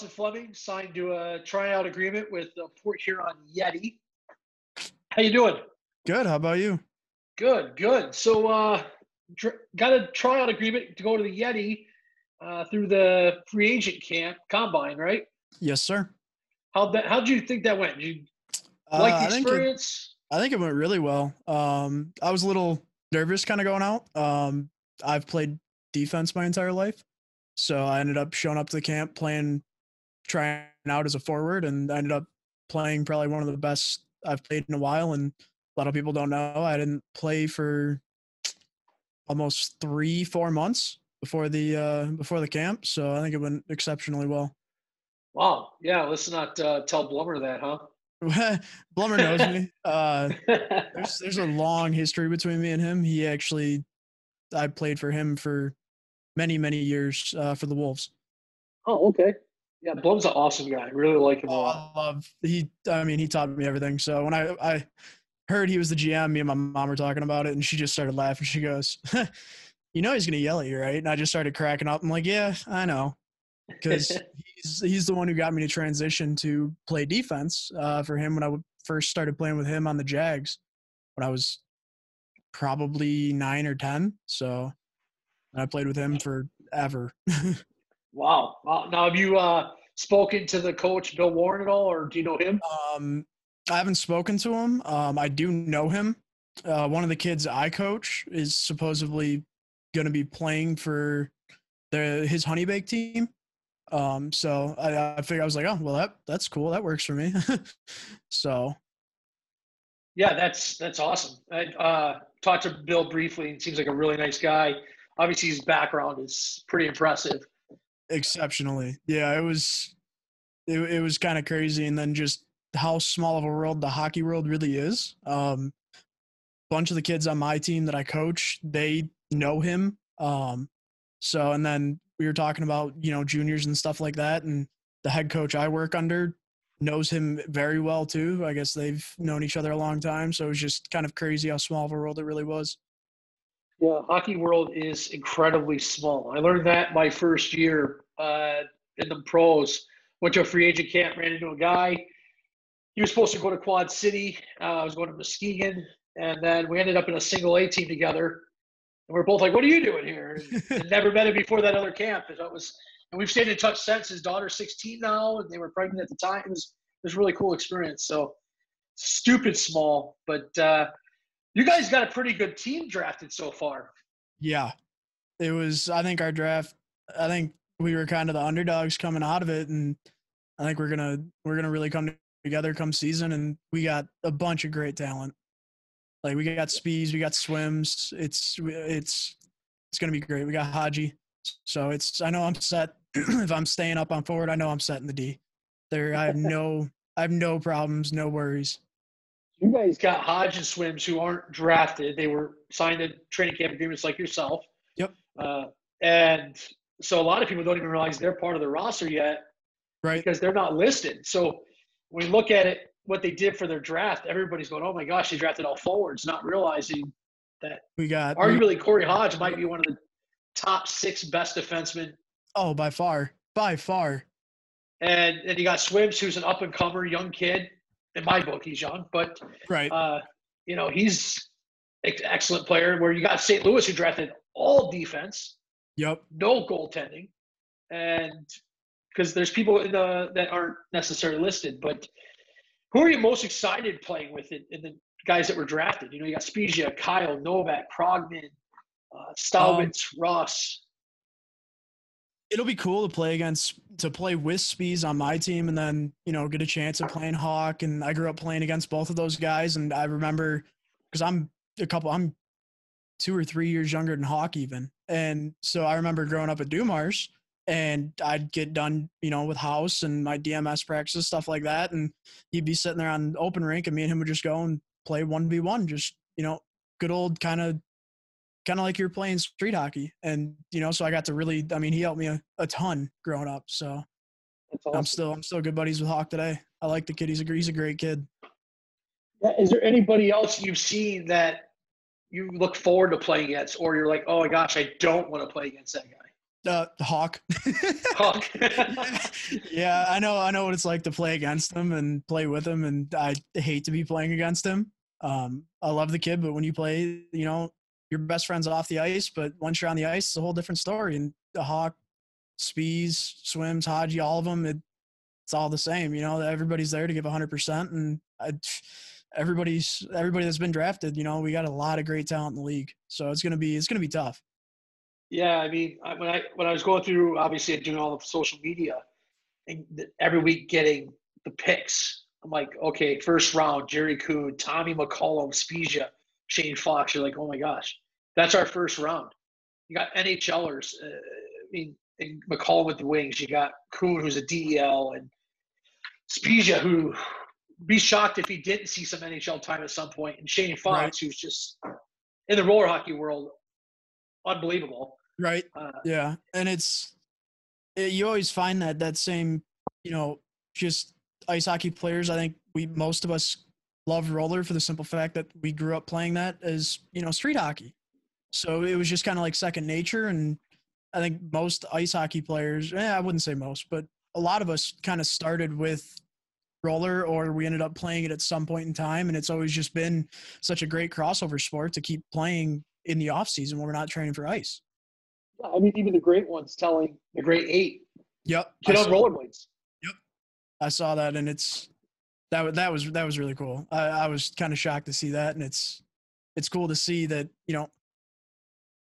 Dustin Fleming signed to a tryout agreement with the Port Huron Yeti. How you doing? Good. How about you? Good, good. So, uh, tr- got a tryout agreement to go to the Yeti uh, through the free agent camp combine, right? Yes, sir. How that? How did you think that went? Did you Uh, like I the think it- experience? I think it went really well. Um, I was a little nervous kind of going out. Um, I've played defense my entire life. So I ended up showing up to the camp playing, trying out as a forward, and I ended up playing probably one of the best I've played in a while. And a lot of people don't know I didn't play for almost three, four months before the uh, before the camp. So I think it went exceptionally well. Wow. Yeah. Let's not uh, tell Blummer that, huh? Blummer knows me. Uh, there's there's a long history between me and him. He actually, I played for him for many many years uh, for the Wolves. oh, okay. Yeah, Blum's an awesome guy. I really like him a Oh, lot. I love he. I mean, he taught me everything. So when I I heard he was the GM, me and my mom were talking about it, and she just started laughing. She goes, "You know he's gonna yell at you, right?" And I just started cracking up. I'm like, "Yeah, I know," because he's he's the one who got me to transition to play defense uh, for him when I first started playing with him on the Jags when I was probably nine or ten. So I played with him forever. Wow. wow. Now, have you uh, spoken to the coach, Bill Warren, at all, or do you know him? Um, I haven't spoken to him. Um, I do know him. Uh, one of the kids I coach is supposedly going to be playing for the his HoneyBaked team. Um, so I, I figured I was like, oh well, that that's cool. That works for me. so Yeah, that's that's awesome. I uh, talked to Bill briefly, and seems like a really nice guy. Obviously, his background is pretty impressive. Exceptionally, yeah, it was it, it was kind of crazy, and then just how small of a world the hockey world really is. Um, bunch of the kids on my team that I coach, they know him. Um, so, and then we were talking about, you know, juniors and stuff like that. And the head coach I work under knows him very well too. I guess they've known each other a long time. So it was just kind of crazy how small of a world it really was. Yeah, hockey world is incredibly small. I learned that my first year uh, in the pros. Went to a free agent camp, ran into a guy. He was supposed to go to Quad City. Uh, I was going to Muskegon, and then we ended up in a single A team together. And we're both like, "What are you doing here?" And, never met him before that other camp. And it was, and we've stayed in touch since. His daughter's 16 now, and they were pregnant at the time. It was, it was a really cool experience. So stupid small, but uh, you guys got a pretty good team drafted so far. Yeah. It was, I think our draft, I think we were kind of the underdogs coming out of it. And I think we're going to, we're going to really come together come season. And we got a bunch of great talent. Like we got speeds, we got swims. It's, it's, it's going to be great. We got Haji. So it's, I know I'm set. if I'm staying up on forward, I know I'm set in the D. There, I have no, I have no problems, no worries. You guys got Hodge and Swims who aren't drafted. They were signed to training camp agreements like yourself. Yep. Uh, and so a lot of people don't even realize they're part of the roster yet Right. because they're not listed. So when we look at it, what they did for their draft, everybody's going, "Oh my gosh, they drafted all forwards," not realizing that We got, we- arguably Corey Hodge might be one of the top six best defensemen. oh, by far, by far. And then you got Swims, who's an up and comer young kid. In my book, he's young, but Right. uh, you know, he's an excellent player. Where you got St. Louis who drafted all defense, Yep. no goaltending, and because there's people in the that aren't necessarily listed. But who are you most excited playing with in, in the guys that were drafted? You know, you got Spezia, Kyle, Novak, Progman, uh, Staubitz, Ross. It'll be cool to play against to play with Spees on my team and then you know get a chance at playing Hawk. And I grew up playing against both of those guys. And I remember because I'm a couple I'm two or three years younger than Hawk even. And so I remember growing up at Dumars and I'd get done you know with house and my DMS practices stuff like that. And he'd be sitting there on open rink and me and him would just go and play one v one just you know good old kind of kind of like you're playing street hockey. And, you know, so I got to really, I mean, he helped me a, a ton growing up. So That's I'm still, I'm still good buddies with Hawk today. I like the kid. He's a, he's a great kid. Yeah, Is there anybody else you've seen that you look forward to playing against, or you're like, oh my gosh, I don't want to play against that guy? Uh, Hawk. Hawk. yeah, I know. I know what it's like to play against him and play with him, and I hate to be playing against him. Um, I love the kid, but when you play, you know, your best friend's off the ice, but once you're on the ice, it's a whole different story. And the Hawk, Spees, Swims, Haji, all of them, it, it's all the same. You know, everybody's there to give 100%. And I, everybody's everybody that's been drafted, you know, we got a lot of great talent in the league. So it's gonna be it's gonna be tough. Yeah, I mean, when I when I was going through, obviously doing all the social media, and every week getting the picks, I'm like, okay, first round, Jerry Kuhn, Tommy McCollum, Spezia, Shane Fox. You're like, oh my gosh, that's our first round. You got NHLers. Uh, I mean, and McCollum with the wings. You got Kuhn, who's a DEL, and Spezia, who be shocked if he didn't see some NHL time at some point. And Shane Fox, right. who's just in the roller hockey world, unbelievable. Right. Uh, yeah, and it's it, you always find that that same, you know, just ice hockey players. I think we most of us love roller for the simple fact that we grew up playing that as you know street hockey. So it was just kind of like second nature, and I think most ice hockey players, eh, I wouldn't say most, but a lot of us kind of started with roller or we ended up playing it at some point in time and it's always just been such a great crossover sport to keep playing in the off season when we're not training for ice. I mean even the great ones telling the great eight. Yep get on rollerblades. Yep i saw that and it's that, that was that was really cool. I, I was kind of shocked to see that and it's it's cool to see that you know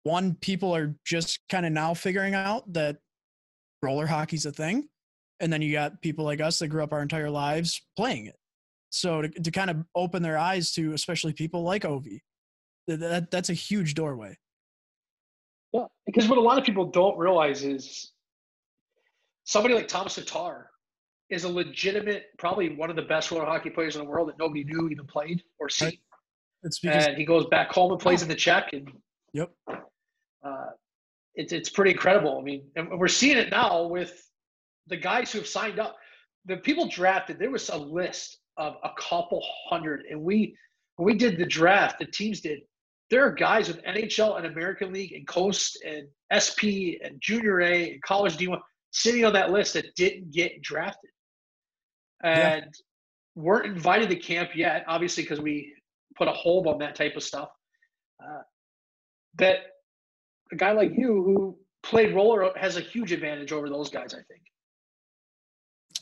one people are just kind of now figuring out that roller hockey's a thing and then you got people like us that grew up our entire lives playing it. So to, to kind of open their eyes to especially people like ovi that, that that's a huge doorway. Yeah because what a lot of people don't realize is somebody like thomas tatar is a legitimate probably one of the best roller hockey players in the world that nobody knew even played or seen. It's because, and he goes back home and plays oh. in the czech and yep. uh, it's, it's pretty incredible. I mean and we're seeing it now with the guys who have signed up, the people drafted, there was a list of a couple hundred. And we, when we did the draft, the teams did, there are guys with NHL and American League and Coast and SP and Junior A and College D1 sitting on that list that didn't get drafted and yeah. weren't invited to camp yet, obviously, because we put a hold on that type of stuff. Uh, that a guy like you who played roller has a huge advantage over those guys, I think.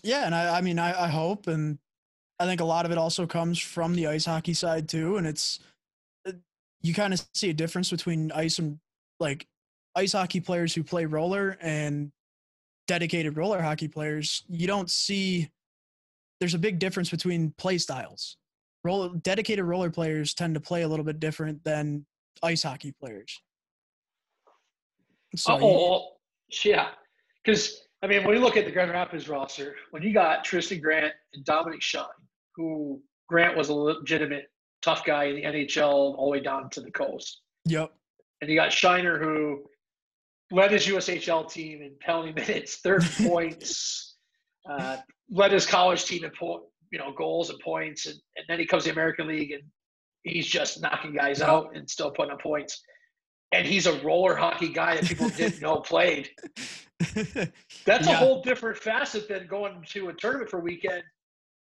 Yeah, and I, I mean, I, I hope, and I think a lot of it also comes from the ice hockey side too, and it's uh, you kind of see a difference between ice and like ice hockey players who play roller and dedicated roller hockey players. You don't see there's a big difference between play styles. Roller dedicated roller players tend to play a little bit different than ice hockey players. So, oh, oh, oh yeah, because I mean, when you look at the Grand Rapids roster, when you got Triston Grant and Dominic Shine, who Grant was a legitimate tough guy in the NHL all the way down to the coast. Yep. And you got Shiner, who led his USHL team in penalty minutes, third points, uh, led his college team in po- you know goals and points, and, and then he comes to the American League and he's just knocking guys out and still putting up points and he's a roller hockey guy that people didn't know played. That's yeah. a whole different facet than going to a tournament for a weekend.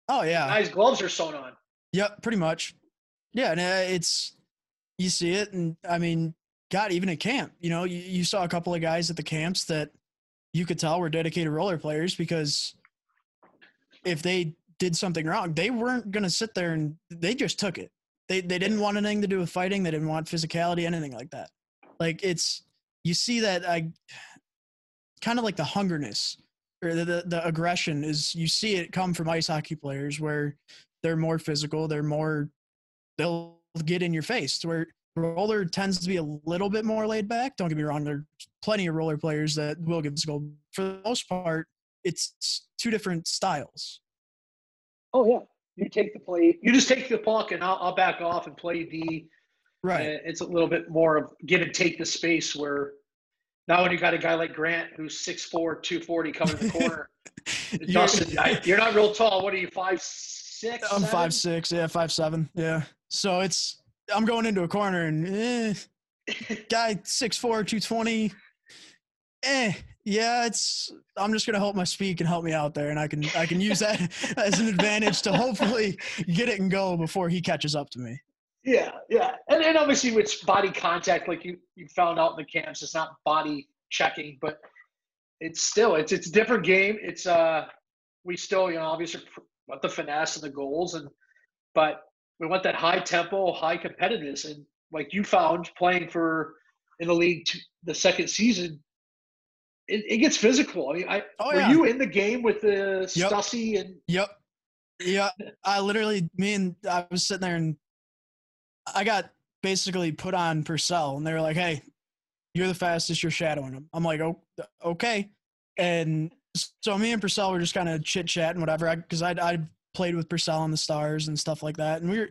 Oh yeah, guys' gloves are sewn on. Yep, pretty much. Yeah, and uh, it's you see it, and I mean, God, even at camp, you know, you, you saw a couple of guys at the camps that you could tell were dedicated roller players because if they did something wrong, they weren't going to sit there and they just took it. They they didn't want anything to do with fighting. They didn't want physicality, anything like that. Like it's you see that I kind of like the hungerness or the, the, the aggression is you see it come from ice hockey players where they're more physical, they're more they'll get in your face. To where roller tends to be a little bit more laid back. Don't get me wrong, there's plenty of roller players that will get physical. For the most part, it's two different styles. Oh yeah, you take the play. You just take the puck, and I'll, I'll back off and play D Right. It's a little bit more of give and take the space where now when you got a guy like Grant who's 6'4", 240 coming in the corner, Dustin, I, you're not real tall. What are you, five six? I'm five six, yeah, five seven, yeah. So it's I'm going into a corner and eh, guy 6'4", 220. eh, yeah, it's. I'm just gonna hope my speed can help me out there, and I can I can use that as an advantage to hopefully get it and go before he catches up to me. Yeah, yeah, and and obviously with body contact, like you you found out in the camps, it's not body checking, but it's still it's it's a different game. It's uh we still you know obviously want the finesse and the goals and but we want that high tempo, high competitiveness, and like you found playing for in the league to, the second season, it, it gets physical. I mean, I oh, were yeah. you in the game with the yep. Stussy and Yep. Yeah, I literally me and I was sitting there and I got basically put on Purcell and they were like, "Hey, you're the fastest. You're shadowing him." I'm like, "Oh, okay." And so me and Purcell were just kind of chit chatting, whatever. Because I I played with Purcell on the Stars and stuff like that, and we were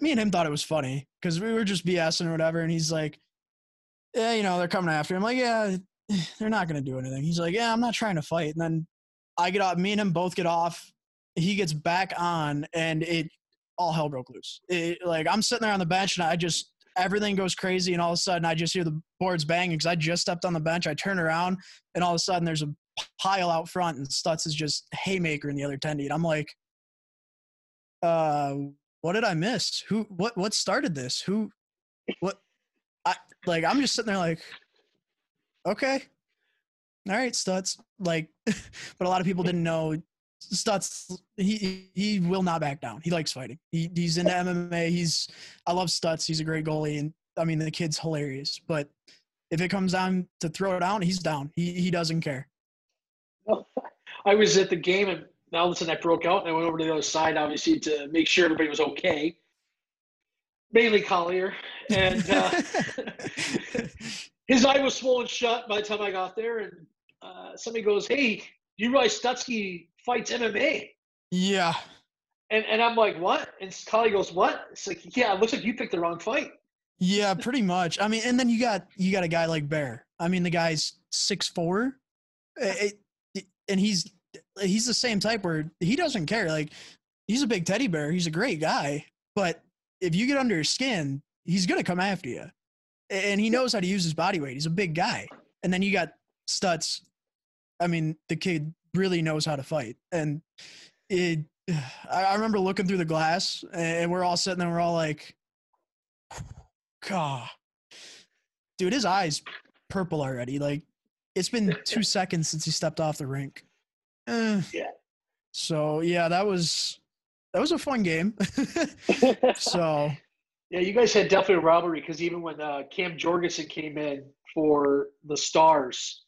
me and him thought it was funny because we were just BSing or whatever. And he's like, "Yeah, you know, they're coming after him." I'm like, "Yeah, they're not gonna do anything." He's like, "Yeah, I'm not trying to fight." And then I get off. Me and him both get off. He gets back on, and it all hell broke loose. It, like I'm sitting there on the bench, and I just everything goes crazy, and all of a sudden I just hear the boards banging because I just stepped on the bench. I turn around, and all of a sudden there's a pile out front, and Stutz is just haymaker in the other tendy. And I'm like, uh, what did I miss? Who, what, what started this? Who, what? I like, I'm just sitting there like, okay, all right, Stutz. Like, but a lot of people didn't know Stutz. He he will not back down. He likes fighting. He, he's into MMA. He's I love Stutz. He's a great goalie, and I mean the kid's hilarious. But if it comes down to throw it down, he's down. He he doesn't care. I was at the game and all of a sudden I broke out and I went over to the other side, obviously, to make sure everybody was okay. Mainly Collier. And uh, his eye was swollen shut by the time I got there. And uh, somebody goes, Hey, you realize Stutzky fights MMA? Yeah. And, and I'm like, What? And Collier goes, What? It's like, Yeah, it looks like you picked the wrong fight. Yeah, pretty much. I mean, and then you got you got a guy like Bear. I mean, the guy's six four. And he's he's the same type where he doesn't care. Like he's a big teddy bear. He's a great guy, but if you get under his skin, he's gonna come after you. And he knows how to use his body weight. He's a big guy. And then you got Stutz. I mean, the kid really knows how to fight. And it I remember looking through the glass and we're all sitting there, we're all like, God. Dude, his eyes purple already. Like it's been two seconds since he stepped off the rink. Eh. Yeah. So yeah, that was that was a fun game. so. Yeah, you guys had definitely a robbery because even when uh, Cam Jorgensen came in for the Stars,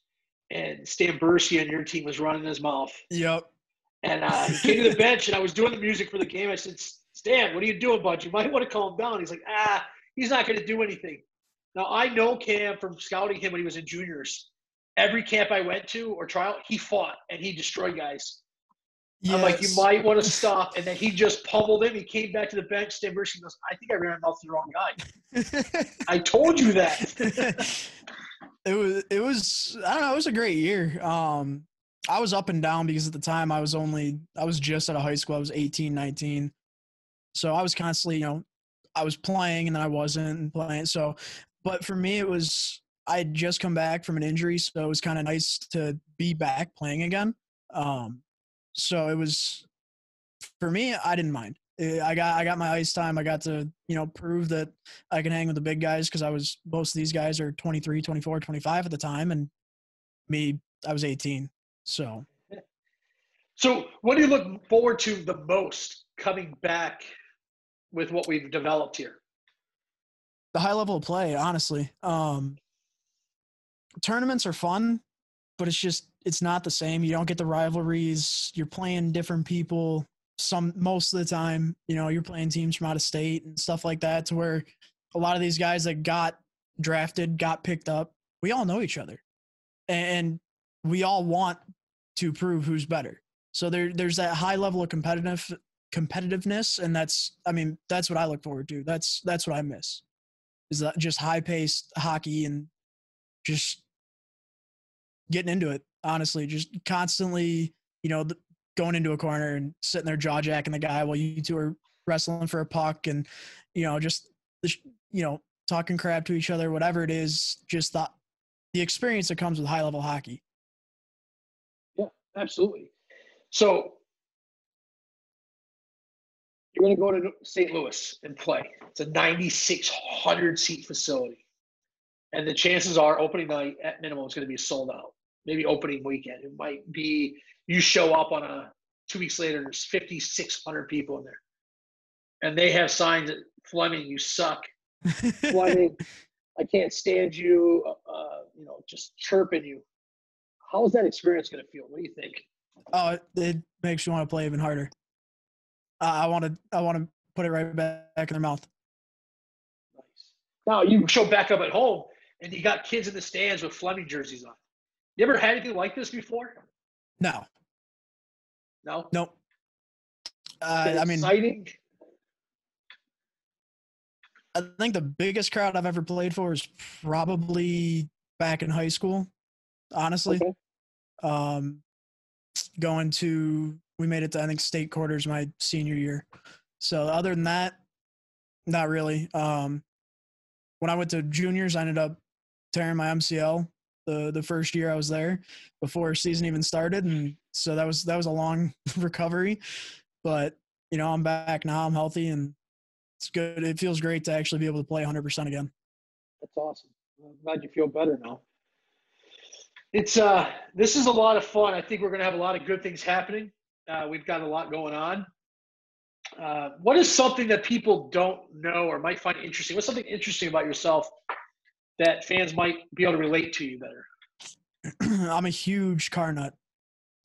and Stan Bursey on your team was running his mouth. Yep. And uh, he came to the bench, and I was doing the music for the game. I said, "Stan, what are you doing, bud? You might want to calm down." He's like, "Ah, he's not going to do anything." Now I know Cam from scouting him when he was in juniors every camp I went to or trial, he fought and he destroyed guys. Yes. I'm like, you might want to stop. And then he just pummeled him. He came back to the bench. Stan Bursey goes, I think I ran out to the wrong guy. I told you that. it was, it was, I don't know, it was a great year. Um, I was up and down because at the time I was only, I was just out of high school. I was 18, 19. So I was constantly, you know, I was playing and then I wasn't playing. So, but for me, it was, I had just come back from an injury, so it was kind of nice to be back playing again. Um, so it was for me. I didn't mind. Eh, I got I got my ice time. I got to you know prove that I can hang with the big guys because I was most of these guys are 23, 24, 25 at the time, and me I was 18. So. So, what do you look forward to the most coming back with what we've developed here? The high level of play, honestly. Um, tournaments are fun, but it's just it's not the same. You don't get the rivalries. You're playing different people. Some most of the time, you know, you're playing teams from out of state and stuff like that. To where a lot of these guys that got drafted, got picked up, we all know each other, and we all want to prove who's better. So there, there's that high level of competitive competitiveness, and that's, I mean, that's what I look forward to. That's that's what I miss, is that just high paced hockey and just getting into it. Honestly, just constantly, you know, going into a corner and sitting there jaw jacking the guy while you two are wrestling for a puck, and you know, just you know, talking crap to each other, whatever it is. Just the the experience that comes with high level hockey. Yeah, absolutely. So you're going to go to St. Louis and play. It's a 9,600 seat facility. And the chances are opening night at minimum is going to be sold out. Maybe opening weekend. It might be you show up on a two weeks later, there's 5,600 people in there. And they have signs that Fleming, you suck. Fleming, I can't stand you, uh, you know, just chirping you. How's that experience going to feel? What do you think? Oh, it, it makes you want to play even harder. Uh, I want to, I want to put it right back in their mouth. Nice. Now you show back up at home, and you got kids in the stands with Fleming jerseys on. You ever had anything like this before? No. No. Nope. Uh, I mean, exciting. I think the biggest crowd I've ever played for is probably back in high school. Honestly, Okay. um, going to we made it to I think state quarters my senior year. So other than that, not really. Um, when I went to juniors, I ended up tearing my MCL the the first year I was there before season even started, and so that was that was a long recovery. But you know, I'm back now. I'm healthy, and it's good. It feels great to actually be able to play 100% again. That's awesome. I'm glad you feel better now. It's uh, this is a lot of fun. I think we're going to have a lot of good things happening. Uh, we've got a lot going on. Uh, what is something that people don't know or might find interesting? What's something interesting about yourself that fans might be able to relate to you better? I'm a huge car nut.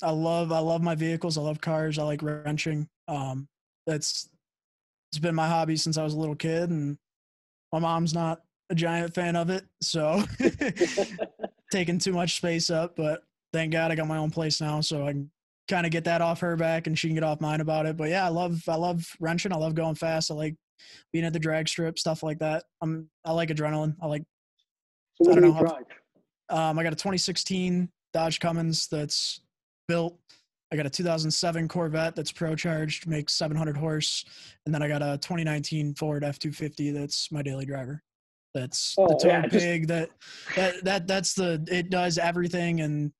I love I love my vehicles. I love cars. I like wrenching. Um, that's it's been my hobby since I was a little kid, and my mom's not a giant fan of it, so taking too much space up. But thank God I got my own place now, so I can kind of get that off her back, and she can get off mine about it. But yeah, I love I love wrenching. I love going fast. I like being at the drag strip, stuff like that. I'm I like adrenaline. I like So what I do don't you drive? um, I got a 2016 Dodge Cummins that's built. I got a 2007 Corvette that's pro charged, makes 700 horse, and then I got a 2019 Ford F250 that's my daily driver. That's the Oh, tow yeah, just- pig that that that that's the it does everything and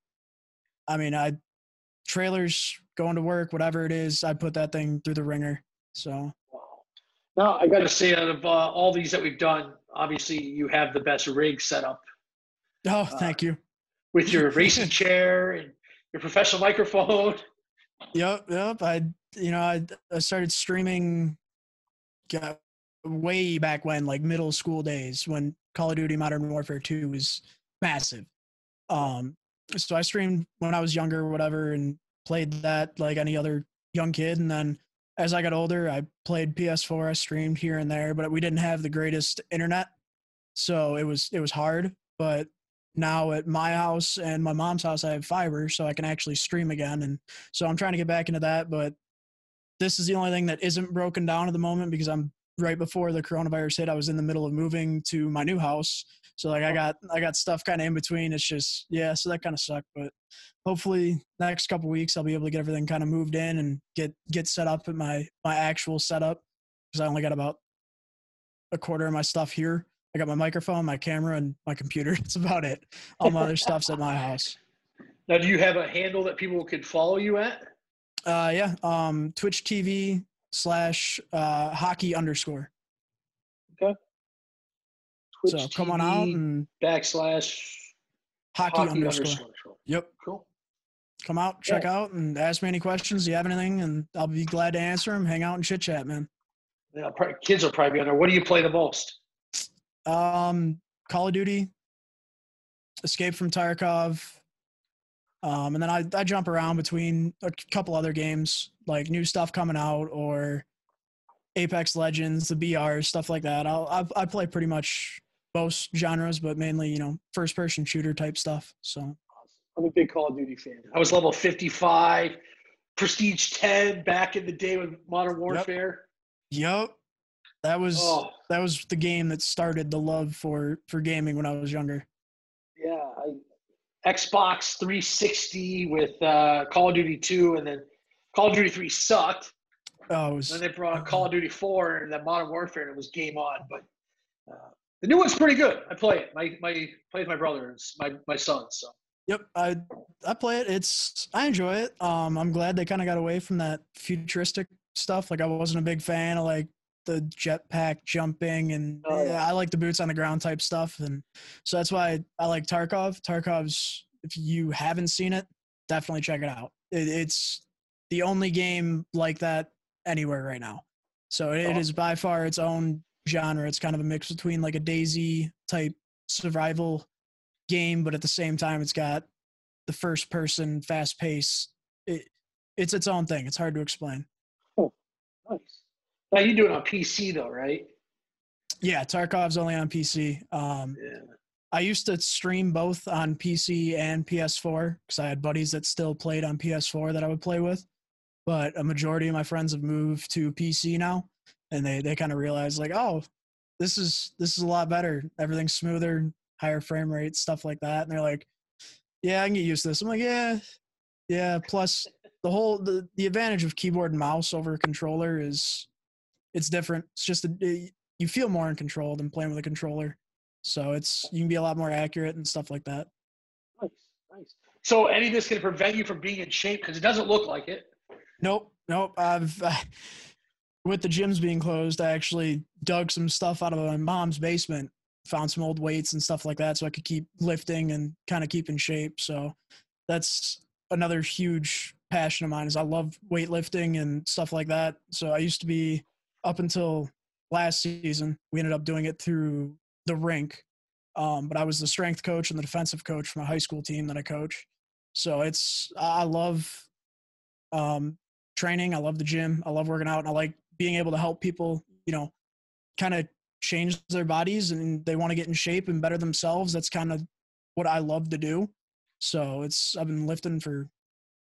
I mean I trailers going to work whatever it is I put that thing through the ringer. So. Now I got to say, out of uh, all these that we've done, obviously you have the best rig set up oh Uh, thank you. with your racing chair and your professional microphone. Yep, yep. I you know I I started streaming got way back when like middle school days when Call of Duty Modern Warfare 2 was massive. Um so I streamed when I was younger or whatever and played that like any other young kid and then as I got older I played PS4 I streamed here and there but we didn't have the greatest internet. So it was it was hard but now at my house and my mom's house I have fiber so I can actually stream again. And so I'm trying to get back into that, but this is the only thing that isn't broken down at the moment because I'm right before the coronavirus hit. I was in the middle of moving to my new house. So like I got I got stuff kind of in between. It's just yeah, so that kind of sucked. But hopefully next couple weeks I'll be able to get everything kind of moved in and get get set up at my my actual setup because I only got about a quarter of my stuff here. I got my microphone, my camera, and my computer. That's about it. All my other stuff's at my house. Now, do you have a handle that people could follow you at? Uh, yeah. Um, Twitch TV slash uh, hockey underscore. Twitch so come on out and backslash hockey, hockey underscore. underscore. Yep. Cool. Come out, check Yeah. out, and ask me any questions. Do you have anything? And I'll be glad to answer them. Hang out and chit chat, man. Yeah, probably, kids will probably be on there. What do you play the most? Um, Call of Duty, Escape from Tarkov, um, and then I, I jump around between a couple other games like new stuff coming out or Apex Legends, the BR stuff like that. I'll I, I play pretty much most genres, but mainly you know first person shooter type stuff. So I'm a big Call of Duty fan. I was level 55, Prestige 10 back in the day with Modern Warfare. yep, that was Oh, that was the game that started the love for for gaming when I was younger. yeah. Xbox 360 with uh, Call of Duty 2, and then Call of Duty 3 sucked. Oh, it was Then they brought Call of Duty 4 and then Modern Warfare, and it was game on. But uh, The new one's pretty good. I play it. My my plays my brother. It's my my son. So. Yep, I I play it. It's I enjoy it. Um, I'm glad they kind of got away from that futuristic stuff. Like I wasn't a big fan of like the jetpack jumping and Oh, yeah. I like the boots on the ground type stuff. And so that's why I, like Tarkov. Tarkov's if you haven't seen it, definitely check it out. It, it's the only game like that anywhere right now. So it, it oh. is by far its own genre. It's kind of a mix between like a DayZ type survival game, but at the same time, it's got the first person fast pace. It, it's its own thing. It's hard to explain. Oh, Nice. Now you do it on PC though, right? Yeah, Tarkov's only on PC. Um, Yeah. I used to stream both on PC and PS4 because I had buddies that still played on PS4 that I would play with. But a majority of my friends have moved to PC now, and they they kind of realize like, oh, this is this is a lot better. Everything's smoother, higher frame rate, stuff like that. And they're like, yeah, I can get used to this. I'm like, yeah, yeah. Plus, the whole the the advantage of keyboard and mouse over a controller is it's different. It's just a, you feel more in control than playing with a controller. So it's you can be a lot more accurate and stuff like that. Nice. Nice. So any of this can prevent you from being in shape because it doesn't look like it. Nope, nope. I've with the gyms being closed, I actually dug some stuff out of my mom's basement, found some old weights and stuff like that, so I could keep lifting and kind of keep in shape. So that's another huge passion of mine. Is I love weightlifting and stuff like that. So I used to be up until last season. We ended up doing it through the rink, um, but I was the strength coach and the defensive coach for my high school team that I coach. So it's I love um, training. I love the gym. I love working out. And I like being able to help people, you know, kind of change their bodies and they want to get in shape and better themselves. That's kind of what I love to do. So it's, I've been lifting for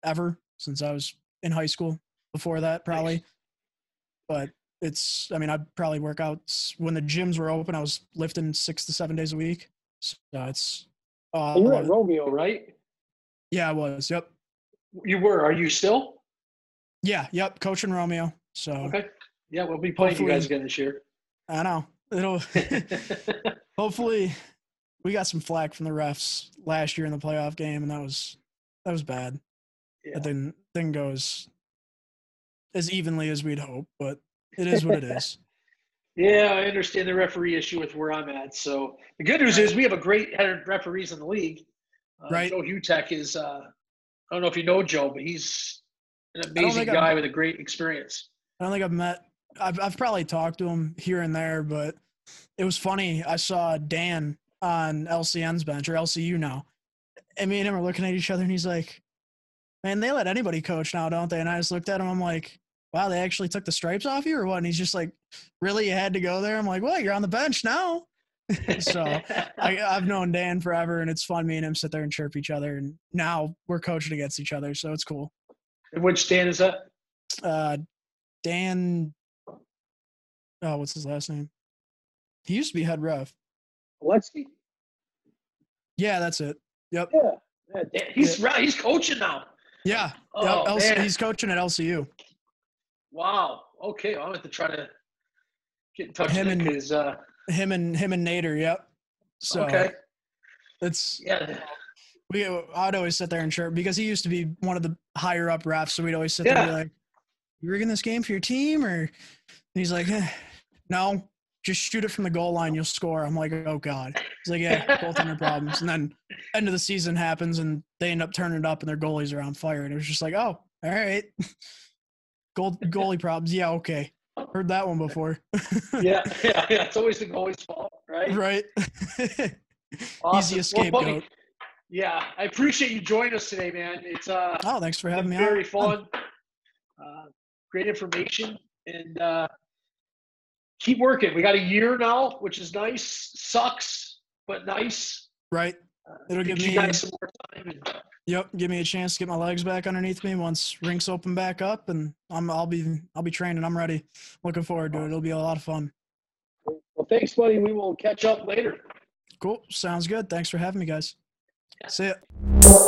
ever since I was in high school. Before that, probably. But it's, I mean, I probably work out when the gyms were open. I was lifting six to seven days a week. So it's, uh, you were at. Romeo, right? yeah, I was. Yep. You were. Are you still? Yeah. Yep. Coaching Romeo. So Okay. Yeah, we'll be playing you guys again this year. I know it'll. hopefully, we got some flack from the refs last year in the playoff game, and that was that was bad. Yeah. That didn't didn't go as as evenly as we'd hope, but it is what it is. Yeah, I understand the referee issue with where I'm at. So the good news is we have a great head of referees in the league. Uh, Right. Joe Hutek is. Uh, I don't know if you know Joe, but he's an amazing think I've- guy with a great experience. I don't think I've met. I've I've probably talked to him here and there, but it was funny. I saw Dan on LCN's bench or LCU now, and me and him are looking at each other, and he's like, "Man, they let anybody coach now, don't they?" And I just looked at him. I'm like, "Wow, they actually took the stripes off you, or what?" And he's just like, "Really, you had to go there?" I'm like, "Well, you're on the bench now." so I, I've known Dan forever, and it's fun. Me and him sit there and chirp each other, and now we're coaching against each other, so it's cool. Which Dan is that? Uh, Dan, oh, what's his last name? He used to be head ref. Alexi? Yeah, that's it. Yep. Yeah. yeah. He's right. He's coaching now. Yeah. Oh, yep. LC, he's coaching at LCU. Wow. Okay. I'm going to try to get in touch Him with him and- uh, Him and him and Nader. Yep. So okay. it's Yeah. we. I'd always sit there and chirp because he used to be one of the higher up refs. So we'd always sit there and be like, "You rigging this game for your team?" Or and he's like, eh, "No, just shoot it from the goal line. You'll score." I'm like, "Oh God." He's like, "Yeah, both of their problems." And then end of the season happens and they end up turning it up and their goalies are on fire. And it was just like, "Oh, all right." Goal, goalie problems. Yeah, okay. Heard that one before. yeah. Yeah. Yeah. It's always the goalie's fault, right? right. Awesome. Easy Well, buddy, yeah. I appreciate you joining us today, man. It's, uh, Oh, thanks for having me been very on. fun. Uh, great information, and uh, keep working. We got a year now, which is nice. Sucks, but nice. Right. Uh, It'll give me- guys some more time. And, Yep. Give me a chance to get my legs back underneath me once rinks open back up, and I'm I'll be I'll be training. And I'm ready. Looking forward to it. It'll be a lot of fun. well, thanks, buddy. We will catch up later. Cool. Sounds good. Thanks for having me, guys. Yeah. See ya.